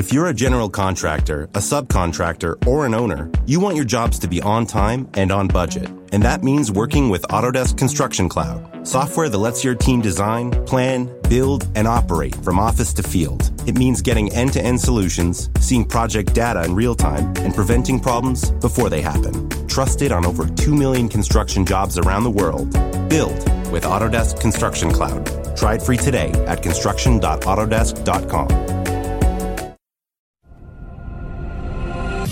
If you're a general contractor, a subcontractor, or an owner, you want your jobs to be on time and on budget. And that means working with Autodesk Construction Cloud, software that lets your team design, plan, build, and operate from office to field. It means getting end to end solutions, seeing project data in real time, and preventing problems before they happen. Trusted on over 2 million construction jobs around the world. Build with Autodesk Construction Cloud. Try it free today at construction.autodesk.com.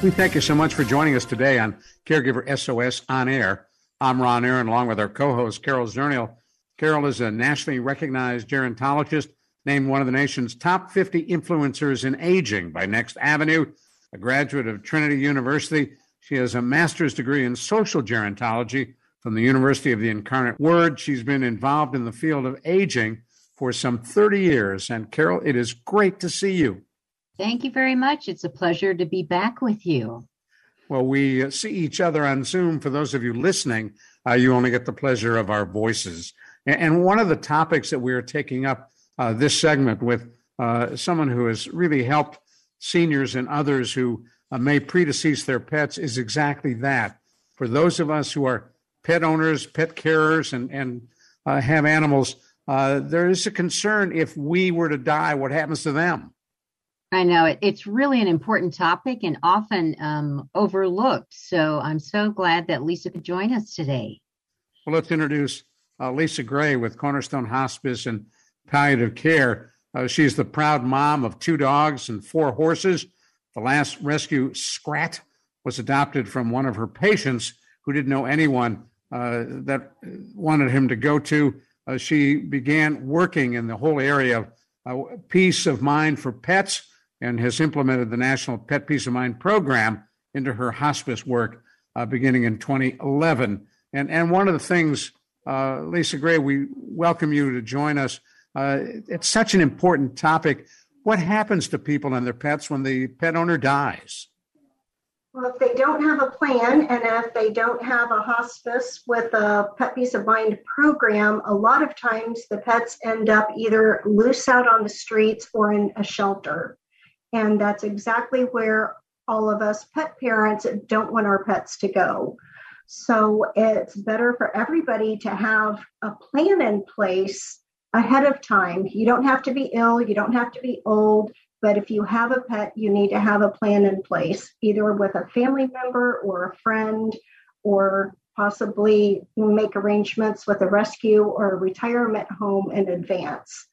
We thank you so much for joining us today on Caregiver SOS on air. I'm Ron Aaron, along with our co host, Carol Zernial. Carol is a nationally recognized gerontologist, named one of the nation's top 50 influencers in aging by Next Avenue, a graduate of Trinity University. She has a master's degree in social gerontology from the University of the Incarnate Word. She's been involved in the field of aging for some 30 years. And Carol, it is great to see you. Thank you very much. It's a pleasure to be back with you. Well, we uh, see each other on Zoom. For those of you listening, uh, you only get the pleasure of our voices. And one of the topics that we are taking up uh, this segment with uh, someone who has really helped seniors and others who uh, may predecease their pets is exactly that. For those of us who are pet owners, pet carers, and, and uh, have animals, there is a concern if we were to die, what happens to them? I know it, it's really an important topic and often um, overlooked. So I'm so glad that Lisa could join us today. Well, let's introduce uh, Lisa Gray with Cornerstone Hospice and Palliative Care. Uh, she's the proud mom of two dogs and four horses. The last rescue, Scrat, was adopted from one of her patients who didn't know anyone uh, that wanted him to go to. Uh, she began working in the whole area of uh, peace of mind for pets and has implemented the National Pet Peace of Mind program into her hospice work uh, beginning in 2011. And, and one of the things, uh, Lisa Gray, we welcome you to join us. Uh, it's such an important topic. What happens to people and their pets when the pet owner dies? Well, if they don't have a plan and if they don't have a hospice with a Pet Peace of Mind program, a lot of times the pets end up either loose out on the streets or in a shelter. And that's exactly where all of us pet parents don't want our pets to go. So it's better for everybody to have a plan in place ahead of time. You don't have to be ill, you don't have to be old, but if you have a pet, you need to have a plan in place, either with a family member or a friend, or possibly make arrangements with a rescue or a retirement home in advance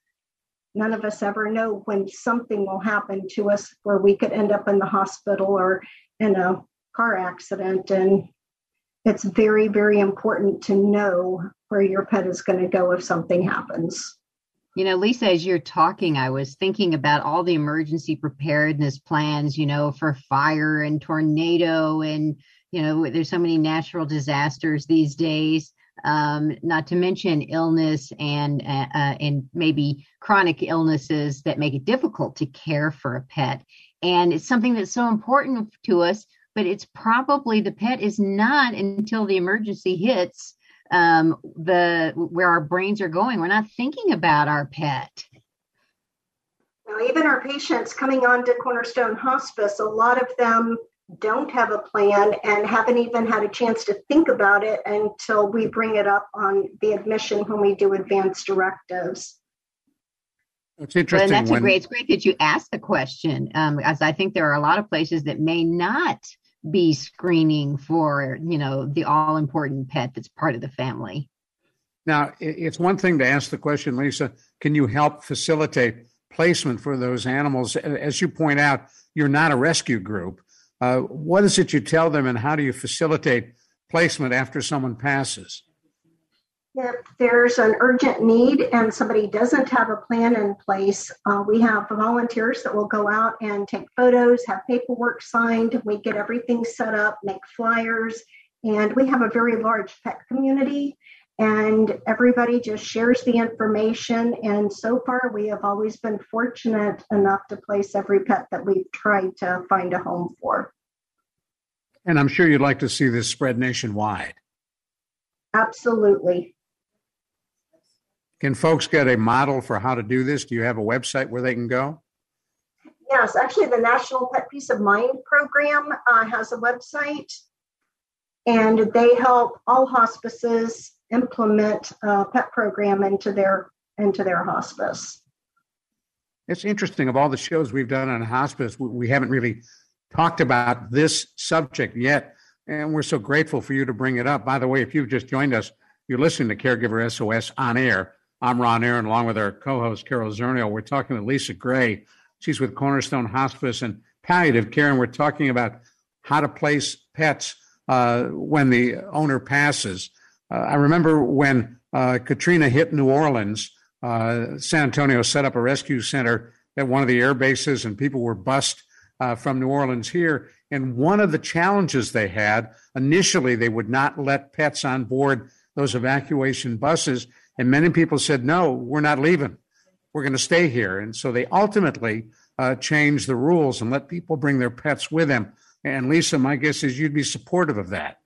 none of us ever know when something will happen to us where we could end up in the hospital or in a car accident. And it's very, very important to know where your pet is going to go if something happens. You know, Lisa, as you're talking, I was thinking about all the emergency preparedness plans, you know, for fire and tornado. And, you know, there's so many natural disasters these days um, not to mention illness and uh, uh, and maybe chronic illnesses that make it difficult to care for a pet. And it's something that's so important to us, but it's probably the pet is not until the emergency hits um, the where our brains are going. We're not thinking about our pet. Now, even our patients coming on to Cornerstone Hospice, a lot of them don't have a plan and haven't even had a chance to think about it until we bring it up on the admission when we do advanced directives. It's interesting. And that's when... a great. It's great that you asked the question, um, as I think there are a lot of places that may not be screening for, you know, the all important pet that's part of the family. Now, it's one thing to ask the question, Lisa. Can you help facilitate placement for those animals? As you point out, you're not a rescue group. Uh, what is it you tell them, and how do you facilitate placement after someone passes? If there's an urgent need and somebody doesn't have a plan in place, uh, we have volunteers that will go out and take photos, have paperwork signed. We get everything set up, make flyers, and we have a very large pet community. And everybody just shares the information. And so far, we have always been fortunate enough to place every pet that we've tried to find a home for. And I'm sure you'd like to see this spread nationwide. Absolutely. Can folks get a model for how to do this? Do you have a website where they can go? Yes, actually, the National Pet Peace of Mind program uh, has a website, and they help all hospices implement a pet program into their into their hospice. It's interesting. Of all the shows we've done on hospice, we haven't really talked about this subject yet, and we're so grateful for you to bring it up. By the way, if you've just joined us, you're listening to Caregiver SOS on air. I'm Ron Aaron, along with our co-host Carol Zernial. We're talking with Lisa Gray. She's with Cornerstone Hospice and Palliative Care, and we're talking about how to place pets uh, when the owner passes. Uh, I remember when uh, Katrina hit New Orleans, uh, San Antonio set up a rescue center at one of the air bases, and people were bussed from New Orleans here. And one of the challenges they had initially, they would not let pets on board those evacuation buses and many people said, no, we're not leaving. We're going to stay here. And so they ultimately uh, changed the rules and let people bring their pets with them. And Lisa, my guess is you'd be supportive of that.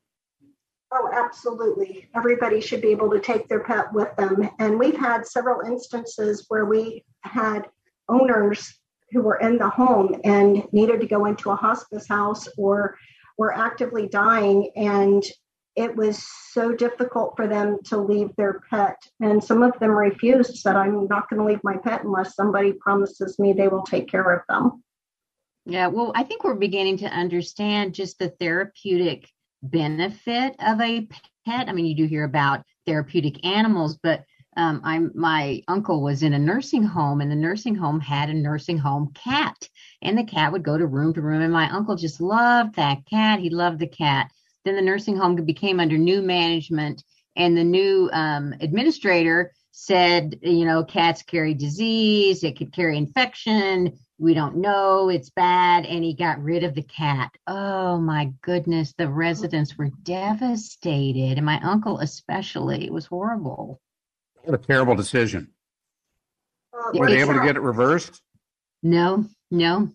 Absolutely. Everybody should be able to take their pet with them. And we've had several instances where we had owners who were in the home and needed to go into a hospice house or were actively dying and it was so difficult for them to leave their pet. And some of them refused, said, I'm not going to leave my pet unless somebody promises me they will take care of them. Yeah, well, I think we're beginning to understand just the therapeutic benefit of a pet. I mean, you do hear about therapeutic animals, but um, I'm my uncle was in a nursing home, and the nursing home had a nursing home cat, and the cat would go to room to room, and my uncle just loved that cat. He loved the cat, then the nursing home became under new management, and the new um, administrator said, you know, cats carry disease, it could carry infection. We don't know, it's bad. And he got rid of the cat. Oh my goodness, the residents were devastated, and my uncle especially. It was horrible. What a terrible decision. Uh, were they able to get it reversed? No, no.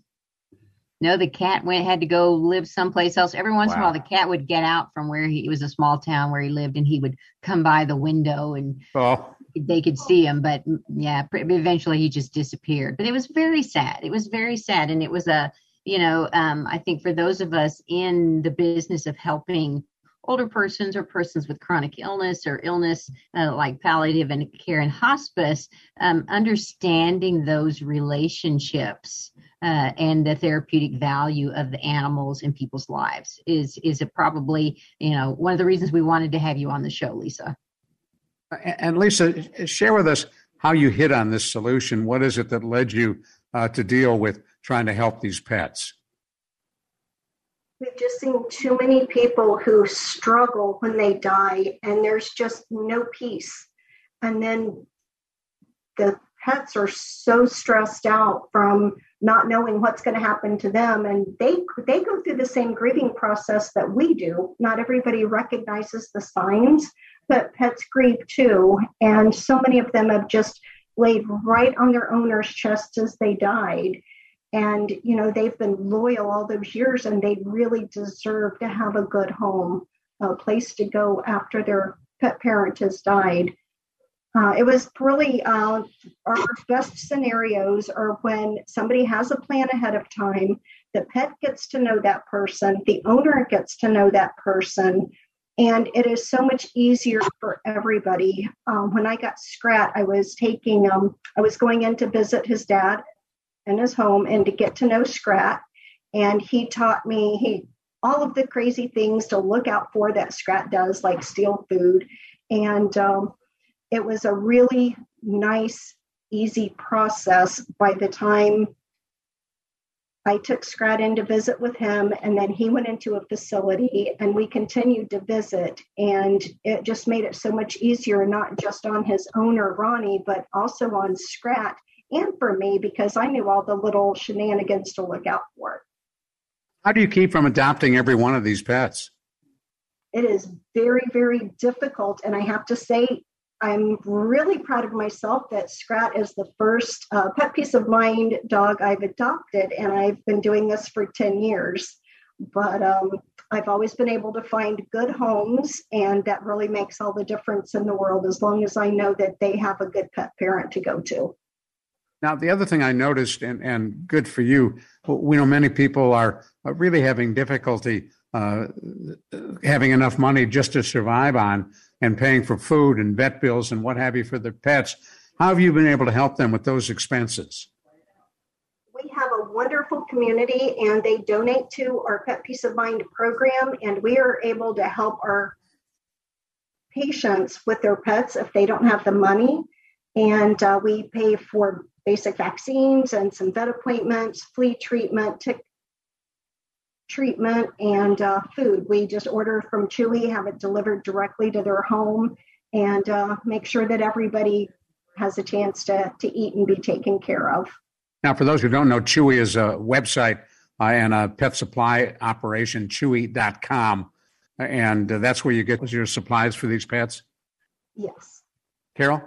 No, the cat went had to go live someplace else. Every once wow. in a while, the cat would get out from where he it was a small town where he lived, and he would come by the window and oh. They could see him. But yeah, eventually he just disappeared. But it was very sad. It was very sad, and it was a you know um, I think for those of us in the business of helping older persons or persons with chronic illness or illness uh, like palliative and care and hospice, um, understanding those relationships uh, and the therapeutic value of the animals in people's lives is is probably you know one of the reasons we wanted to have you on the show, Lisa. And Lisa, share with us how you hit on this solution. What is it that led you uh, to deal with trying to help these pets? We've just seen too many people who struggle when they die, and there's just no peace. And then the pets are so stressed out from not knowing what's going to happen to them and they they go through the same grieving process that we do not everybody recognizes the signs but pets grieve too and so many of them have just laid right on their owner's chest as they died. And you know they've been loyal all those years and they really deserve to have a good home a place to go after their pet parent has died. Uh, it was really uh, our best scenarios are when somebody has a plan ahead of time, the pet gets to know that person, the owner gets to know that person, and it is so much easier for everybody. Um, when I got Scrat, I was taking, um, I was going in to visit his dad in his home and to get to know Scrat, and he taught me he all of the crazy things to look out for that Scrat does, like steal food, and um, it was a really nice, easy process by the time I took Scrat in to visit with him, and then he went into a facility, and we continued to visit. And it just made it so much easier, not just on his owner, Ronnie, but also on Scrat and for me, because I knew all the little shenanigans to look out for. How do you keep from adopting every one of these pets? It is very, very difficult. And I have to say, I'm really proud of myself that Scrat is the first uh, pet peace of mind dog I've adopted, and I've been doing this for 10 years. But um, I've always been able to find good homes, and that really makes all the difference in the world as long as I know that they have a good pet parent to go to. Now, the other thing I noticed, and, and good for you, we know many people are really having difficulty uh, having enough money just to survive on and paying for food and vet bills and what have you for their pets. How have you been able to help them with those expenses? We have a wonderful community and they donate to our Pet Peace of Mind program, and we are able to help our patients with their pets if they don't have the money. And uh, we pay for basic vaccines and some vet appointments, flea treatment, tick treatment and uh, food. We just order from Chewy, have it delivered directly to their home, and uh, make sure that everybody has a chance to, to eat and be taken care of. Now, for those who don't know, Chewy is a website uh, and a pet supply operation, chewy.com. And uh, that's where you get your supplies for these pets? Yes. Carol?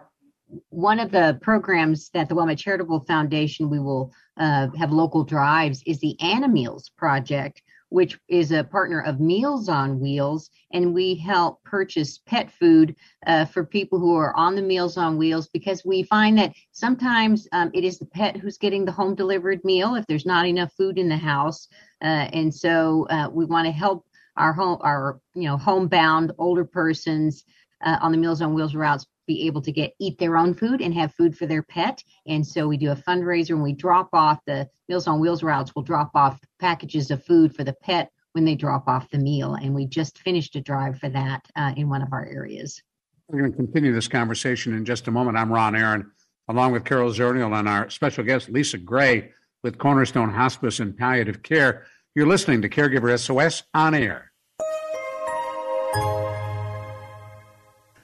One of the programs that the WellMed Charitable Foundation we will uh, have local drives is the Animeals Project, which is a partner of Meals on Wheels, and we help purchase pet food uh, for people who are on the Meals on Wheels because we find that sometimes um, it is the pet who's getting the home delivered meal if there's not enough food in the house, uh, and so uh, we want to help our home, our you know homebound older persons uh, on the Meals on Wheels routes be able to get eat their own food and have food for their pet. And so we do a fundraiser and we drop off the Meals on Wheels routes. We'll drop off packages of food for the pet when they drop off the meal. And we just finished a drive for that uh, in one of our areas. We're going to continue this conversation in just a moment. I'm Ron Aaron, along with Carol Zernial and our special guest, Lisa Gray, with Cornerstone Hospice and Palliative Care. You're listening to Caregiver SOS on air.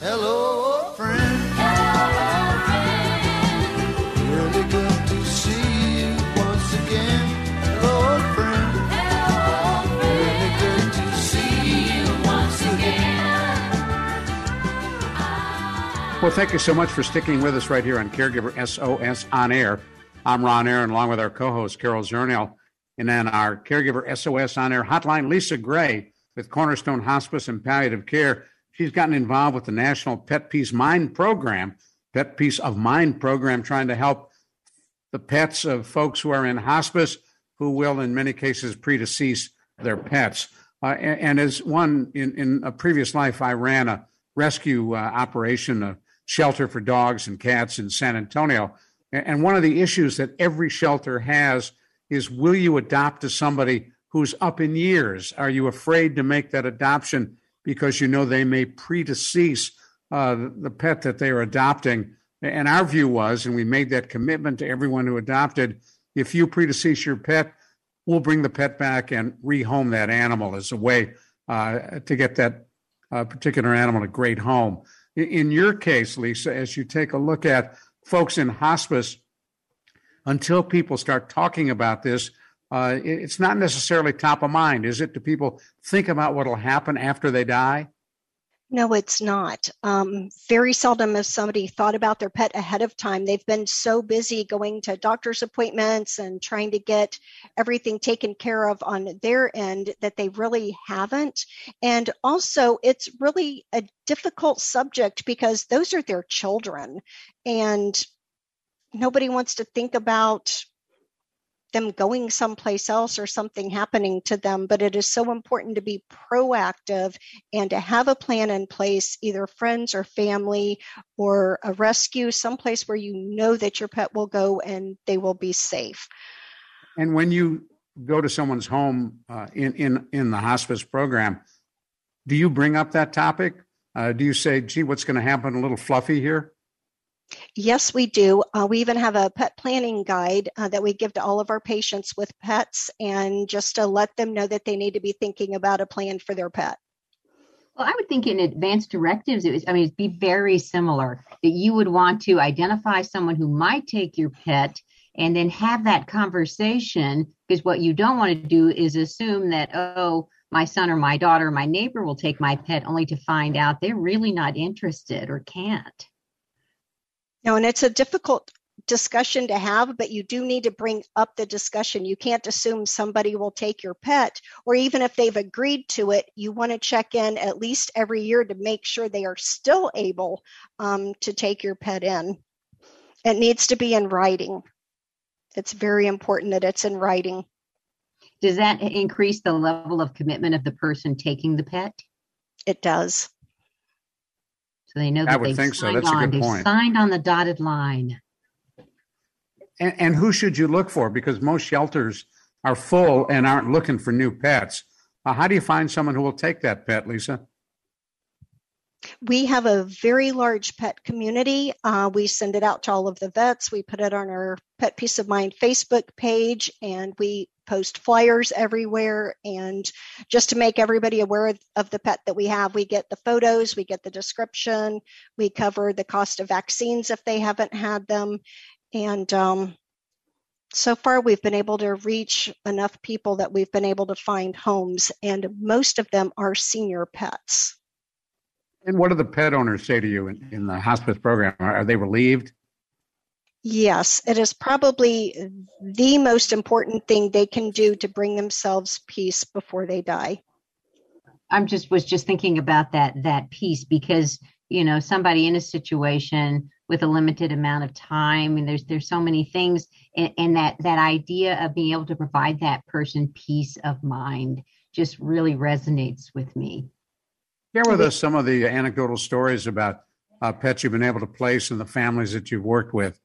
Hello. Friend. We'll be good to see you once again. Hello, friend. Hello. We'll begin to see you once again. Well, thank you so much for sticking with us right here on Caregiver SOS on air. I'm Ron Aaron, along with our co-host Carol Zernial, and then our Caregiver SOS on air hotline, Lisa Gray with Cornerstone Hospice and Palliative Care. She's gotten involved with the National Pet Peace Mind Program, Pet Peace of Mind program, trying to help the pets of folks who are in hospice who will, in many cases, predecease their pets. Uh, and, and, as one in, in a previous life, I ran a rescue uh, operation, a shelter for dogs and cats in San Antonio. And one of the issues that every shelter has is will you adopt to somebody who's up in years? Are you afraid to make that adoption because you know they may predecease uh, the pet that they are adopting? And our view was, and we made that commitment to everyone who adopted if you predecease your pet, we'll bring the pet back and rehome that animal as a way uh, to get that uh, particular animal a great home. In your case, Lisa, as you take a look at folks in hospice, until people start talking about this, uh, it's not necessarily top of mind, is it? Do people think about what will happen after they die? No, it's not. Um, very seldom has somebody thought about their pet ahead of time. They've been so busy going to doctor's appointments and trying to get everything taken care of on their end that they really haven't. And also, it's really a difficult subject because those are their children. And nobody wants to think about them going someplace else or something happening to them. But it is so important to be proactive and to have a plan in place, either friends or family or a rescue, someplace where you know that your pet will go and they will be safe. And when you go to someone's home uh, in, in, in the hospice program, do you bring up that topic? Uh, do you say, gee, what's going to happen a little fluffy here? Yes, we do. Uh, we even have a pet planning guide uh, that we give to all of our patients with pets, and just to let them know that they need to be thinking about a plan for their pet. Well, I would think in advanced directives, it was, I mean, it'd be very similar that you would want to identify someone who might take your pet and then have that conversation because what you don't want to do is assume that, oh, my son or my daughter, or my neighbor will take my pet only to find out they're really not interested or can't. No, and it's a difficult discussion to have, but you do need to bring up the discussion. You can't assume somebody will take your pet, or even if they've agreed to it, you want to check in at least every year to make sure they are still able um, to take your pet in. It needs to be in writing. It's very important that it's in writing. Does that increase the level of commitment of the person taking the pet? It does. So they know that I would think so. signed That's a on. good They've point. signed on the dotted line. And, and who should you look for? Because most shelters are full and aren't looking for new pets. Uh, how do you find someone who will take that pet, Lisa? We have a very large pet community. Uh, we send it out to all of the vets. We put it on our Pet Peace of Mind Facebook page, and we post flyers everywhere. And just to make everybody aware of, the pet that we have, we get the photos, we get the description, we cover the cost of vaccines if they haven't had them. And um, so far, we've been able to reach enough people that we've been able to find homes, and most of them are senior pets. And what do the pet owners say to you in, in the hospice program? Are, are they relieved? Yes, it is probably the most important thing they can do to bring themselves peace before they die. I'm just was just thinking about that that piece because you know somebody in a situation with a limited amount of time and there's there's so many things and, and that that idea of being able to provide that person peace of mind just really resonates with me. Share with us some of the anecdotal stories about uh, pets you've been able to place and the families that you've worked with.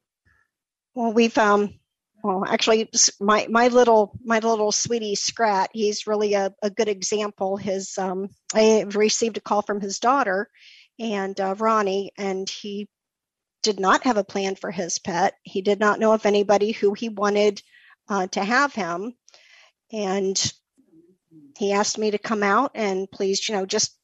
Well, we've um, well, actually, my my little my little sweetie Scrat, he's really a, a good example. His um, I received a call from his daughter, and uh, Ronnie, and he did not have a plan for his pet. He did not know of anybody who he wanted uh, to have him, and he asked me to come out and please, you know, just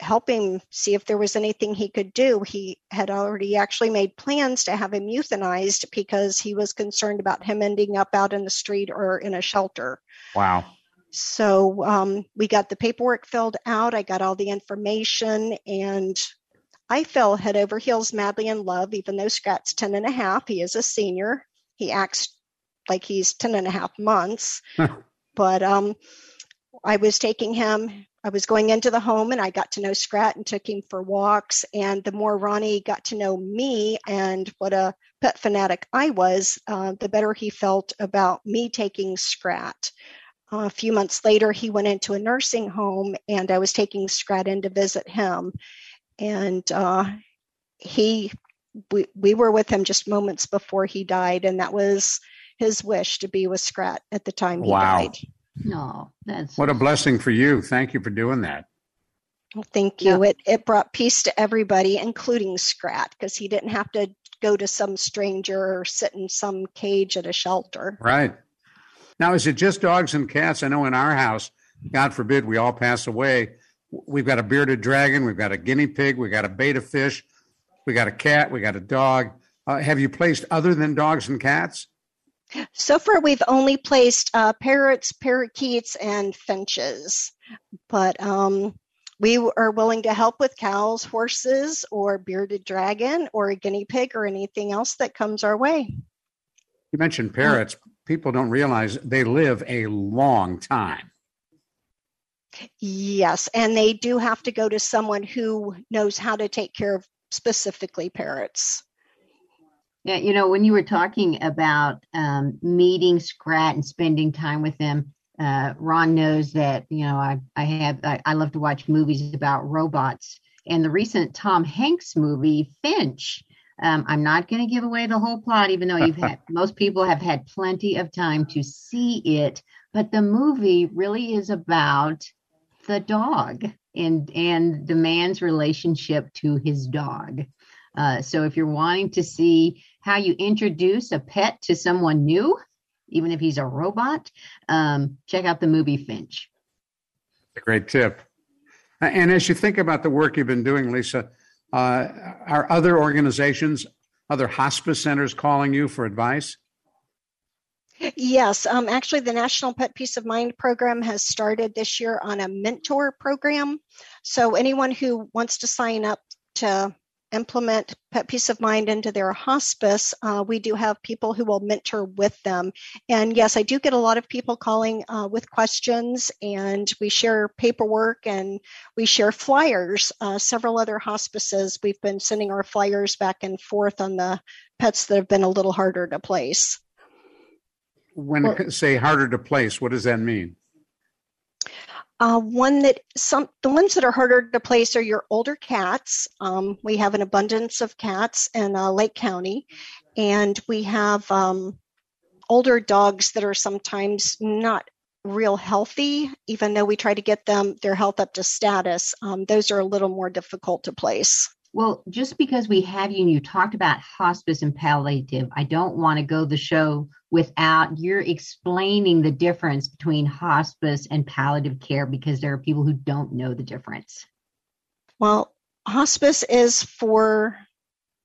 help him see if there was anything he could do. He had already actually made plans to have him euthanized because he was concerned about him ending up out in the street or in a shelter. Wow. So um, we got the paperwork filled out. I got all the information and I fell head over heels madly in love, even though Scrat's 10 and a half. He is a senior. He acts like he's 10 and a half months. but um, I was taking him I was going into the home and I got to know Scrat and took him for walks. And the more Ronnie got to know me and what a pet fanatic I was, uh, the better he felt about me taking Scrat. Uh, a few months later, he went into a nursing home and I was taking Scrat in to visit him. And uh, he, we, we were with him just moments before he died. And that was his wish to be with Scrat at the time he Wow. died. No, that's What a blessing for you. Thank you for doing that. Well, thank you. It it brought peace to everybody, including Scrat, because he didn't have to go to some stranger or sit in some cage at a shelter. Right. Now, is it just dogs and cats? I know in our house, God forbid we all pass away. We've got a bearded dragon, we've got a guinea pig, we've got a betta fish, we got a cat, we got a dog. Uh, have you placed other than dogs and cats? So far, we've only placed uh, parrots, parakeets, and finches, but um, we are willing to help with cows, horses, or bearded dragon, or a guinea pig, or anything else that comes our way. You mentioned parrots. People don't realize they live a long time. Yes, and they do have to go to someone who knows how to take care of specifically parrots. Yeah, you know, when you were talking about um, meeting Scrat and spending time with them, uh, Ron knows that you know I I have I, I love to watch movies about robots, and the recent Tom Hanks movie Finch. Um, I'm not going to give away the whole plot, even though you've had most people have had plenty of time to see it. But the movie really is about the dog and and the man's relationship to his dog. Uh, so if you're wanting to see how you introduce a pet to someone new, even if he's a robot, um, check out the movie Finch. A great tip. And as you think about the work you've been doing, Lisa, uh, are other organizations, other hospice centers calling you for advice? Yes, um, actually, the National Pet Peace of Mind program has started this year on a mentor program. So, anyone who wants to sign up to implement pet peace of mind into their hospice uh, we do have people who will mentor with them. And yes i do get a lot of people calling uh, with questions and we share paperwork and we share flyers uh, several other hospices. We've been sending our flyers back and forth on the pets that have been a little harder to place. When well, say harder to place what does that mean uh, one that some the ones that are harder to place are your older cats. Um, we have an abundance of cats in uh, Lake County, and we have um, older dogs that are sometimes not real healthy, even though we try to get them their health up to status. Um, those are a little more difficult to place. Well, just because we have you and you talked about hospice and palliative, I don't want to go the show without you're explaining the difference between hospice and palliative care because there are people who don't know the difference. Well, hospice is for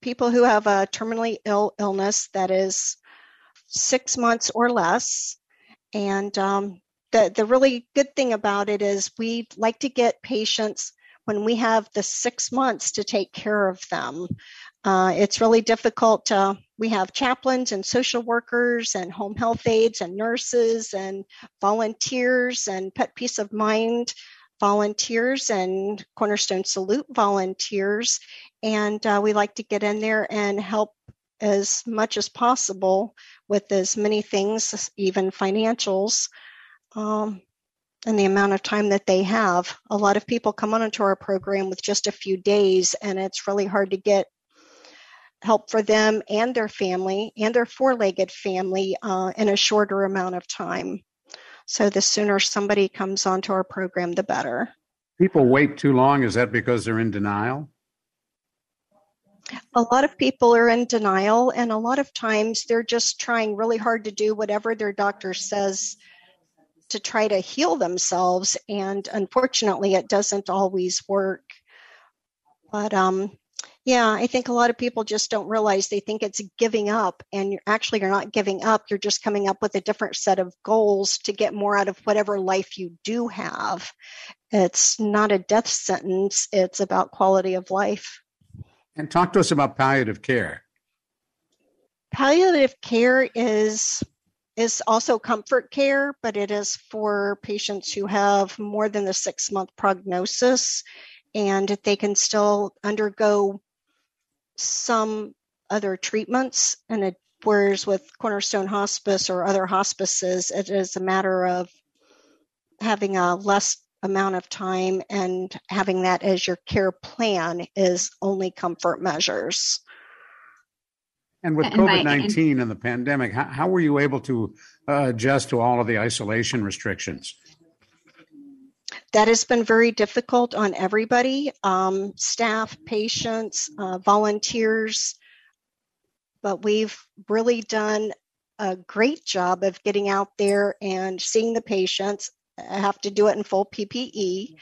people who have a terminally ill illness that is six months or less. And um, the, the really good thing about it is we like to get patients when we have the six months to take care of them. Uh, it's really difficult. To, we have chaplains and social workers and home health aides and nurses and volunteers and Pet Peace of Mind volunteers and Cornerstone Salute volunteers. And uh, we like to get in there and help as much as possible with as many things, even financials, um, and the amount of time that they have. A lot of people come onto our program with just a few days, and it's really hard to get help for them and their family and their four legged family uh, in a shorter amount of time. So the sooner somebody comes onto our program, the better. People wait too long. Is that because they're in denial? A lot of people are in denial, and a lot of times they're just trying really hard to do whatever their doctor says to try to heal themselves. And unfortunately, it doesn't always work. But um, yeah, I think a lot of people just don't realize they think it's giving up, and you're actually you're not giving up. You're just coming up with a different set of goals to get more out of whatever life you do have. It's not a death sentence. It's about quality of life. And talk to us about palliative care. Palliative care is is also comfort care, but it is for patients who have more than the six month prognosis and they can still undergo some other treatments. And it, whereas with Cornerstone Hospice or other hospices, it is a matter of having a less amount of time and having that as your care plan is only comfort measures. And with COVID 19 and the pandemic, how, how, were you able to uh, adjust to all of the isolation restrictions? That has been very difficult on everybody um, staff, patients, uh, volunteers. But we've really done a great job of getting out there and seeing the patients. I have to do it in full PPE.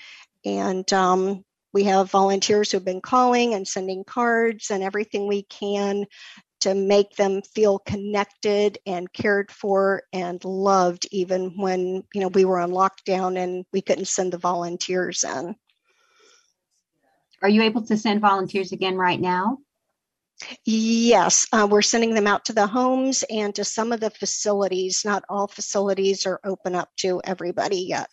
And um, we have volunteers who've been calling and sending cards and everything we can to make them feel connected and cared for and loved even when you know we were on lockdown and we couldn't send the volunteers in. Are you able to send volunteers again right now? Yes uh, we're sending them out to the homes and to some of the facilities. Not all facilities are open up to everybody yet.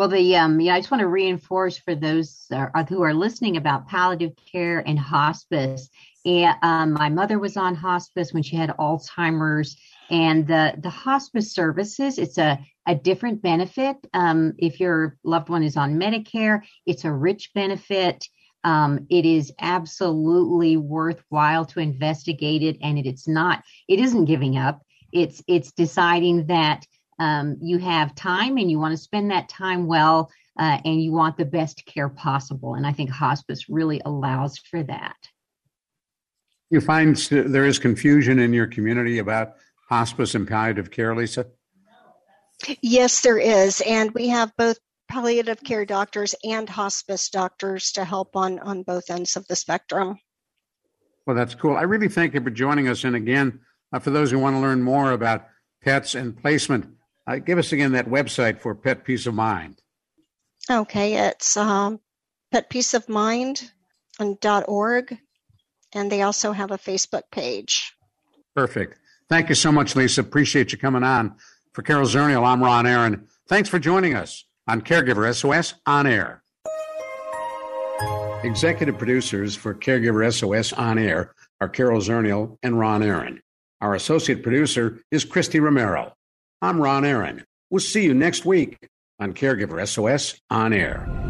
Well, the um, yeah, I just want to reinforce for those uh, who are listening about palliative care and hospice And um, my mother was on hospice when she had Alzheimer's, and the the hospice services. It's a a different benefit. Um, if your loved one is on Medicare, it's a rich benefit. Um, it is absolutely worthwhile to investigate it, and it, it's not. It isn't giving up. It's it's deciding that um, you have time and you want to spend that time well, uh, and you want the best care possible. And I think hospice really allows for that. You find there is confusion in your community about hospice and palliative care, Lisa? Yes, there is. And we have both palliative care doctors and hospice doctors to help on, on both ends of the spectrum. Well, that's cool. I really thank you for joining us. And again, uh, for those who want to learn more about pets and placement, uh, give us again that website for Pet Peace of Mind. Okay, it's um, petpeaceofmind.org and they also have a Facebook page. Perfect. Thank you so much, Lisa. Appreciate you coming on. For Carol Zernial, I'm Ron Aaron. Thanks for joining us on Caregiver SOS On Air. Executive producers for Caregiver SOS On Air are Carol Zernial and Ron Aaron. Our associate producer is Christy Romero. I'm Ron Aaron. We'll see you next week on Caregiver SOS On Air.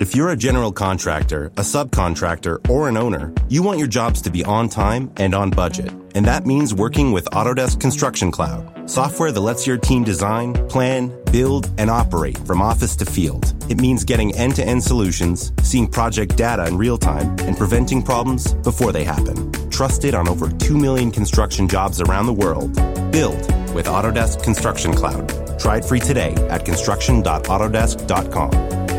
If you're a general contractor, a subcontractor, or an owner, you want your jobs to be on time and on budget. And that means working with Autodesk Construction Cloud, software that lets your team design, plan, build, and operate from office to field. It means getting end to end solutions, seeing project data in real time, and preventing problems before they happen. Trusted on over 2 million construction jobs around the world. Build with Autodesk Construction Cloud. Try it free today at construction.autodesk.com.